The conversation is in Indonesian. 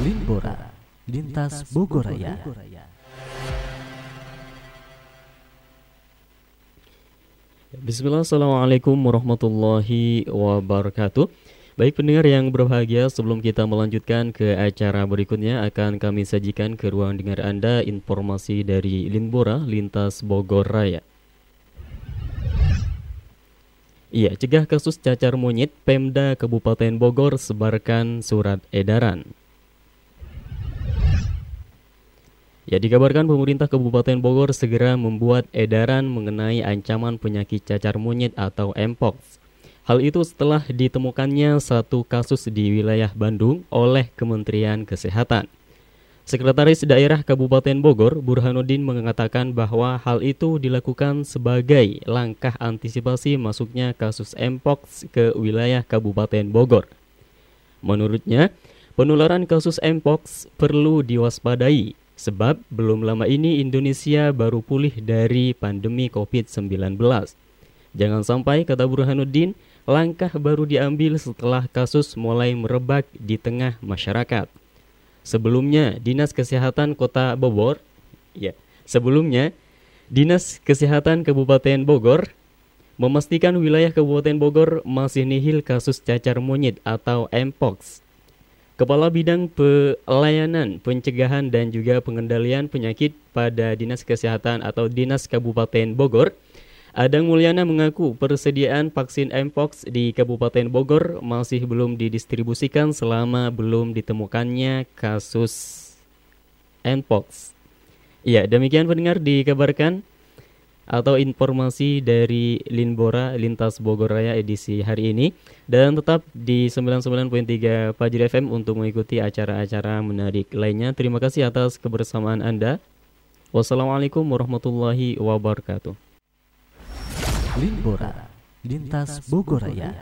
Limbora, lintas Bogoraya. Bismillah, Assalamualaikum warahmatullahi wabarakatuh Baik pendengar yang berbahagia, sebelum kita melanjutkan ke acara berikutnya akan kami sajikan ke ruang dengar Anda informasi dari Linbora, Lintas Bogor Raya. Iya, cegah kasus cacar monyet, Pemda Kabupaten Bogor sebarkan surat edaran. Ya dikabarkan pemerintah Kabupaten Bogor segera membuat edaran mengenai ancaman penyakit cacar monyet atau Mpox. Hal itu setelah ditemukannya satu kasus di wilayah Bandung oleh Kementerian Kesehatan. Sekretaris Daerah Kabupaten Bogor, Burhanuddin mengatakan bahwa hal itu dilakukan sebagai langkah antisipasi masuknya kasus Mpox ke wilayah Kabupaten Bogor. Menurutnya, penularan kasus Mpox perlu diwaspadai Sebab belum lama ini Indonesia baru pulih dari pandemi COVID-19. Jangan sampai, kata Burhanuddin, langkah baru diambil setelah kasus mulai merebak di tengah masyarakat. Sebelumnya, Dinas Kesehatan Kota Bogor, ya, sebelumnya Dinas Kesehatan Kabupaten Bogor memastikan wilayah Kabupaten Bogor masih nihil kasus cacar monyet atau Mpox Kepala Bidang Pelayanan, Pencegahan dan juga Pengendalian Penyakit pada Dinas Kesehatan atau Dinas Kabupaten Bogor, Adang Mulyana mengaku persediaan vaksin Mpox di Kabupaten Bogor masih belum didistribusikan selama belum ditemukannya kasus Mpox. Ya, demikian pendengar dikabarkan atau informasi dari Linbora Lintas Bogor Raya edisi hari ini dan tetap di 99.3 Fajri FM untuk mengikuti acara-acara menarik lainnya. Terima kasih atas kebersamaan Anda. Wassalamualaikum warahmatullahi wabarakatuh. Linbora Lintas Bogor Raya.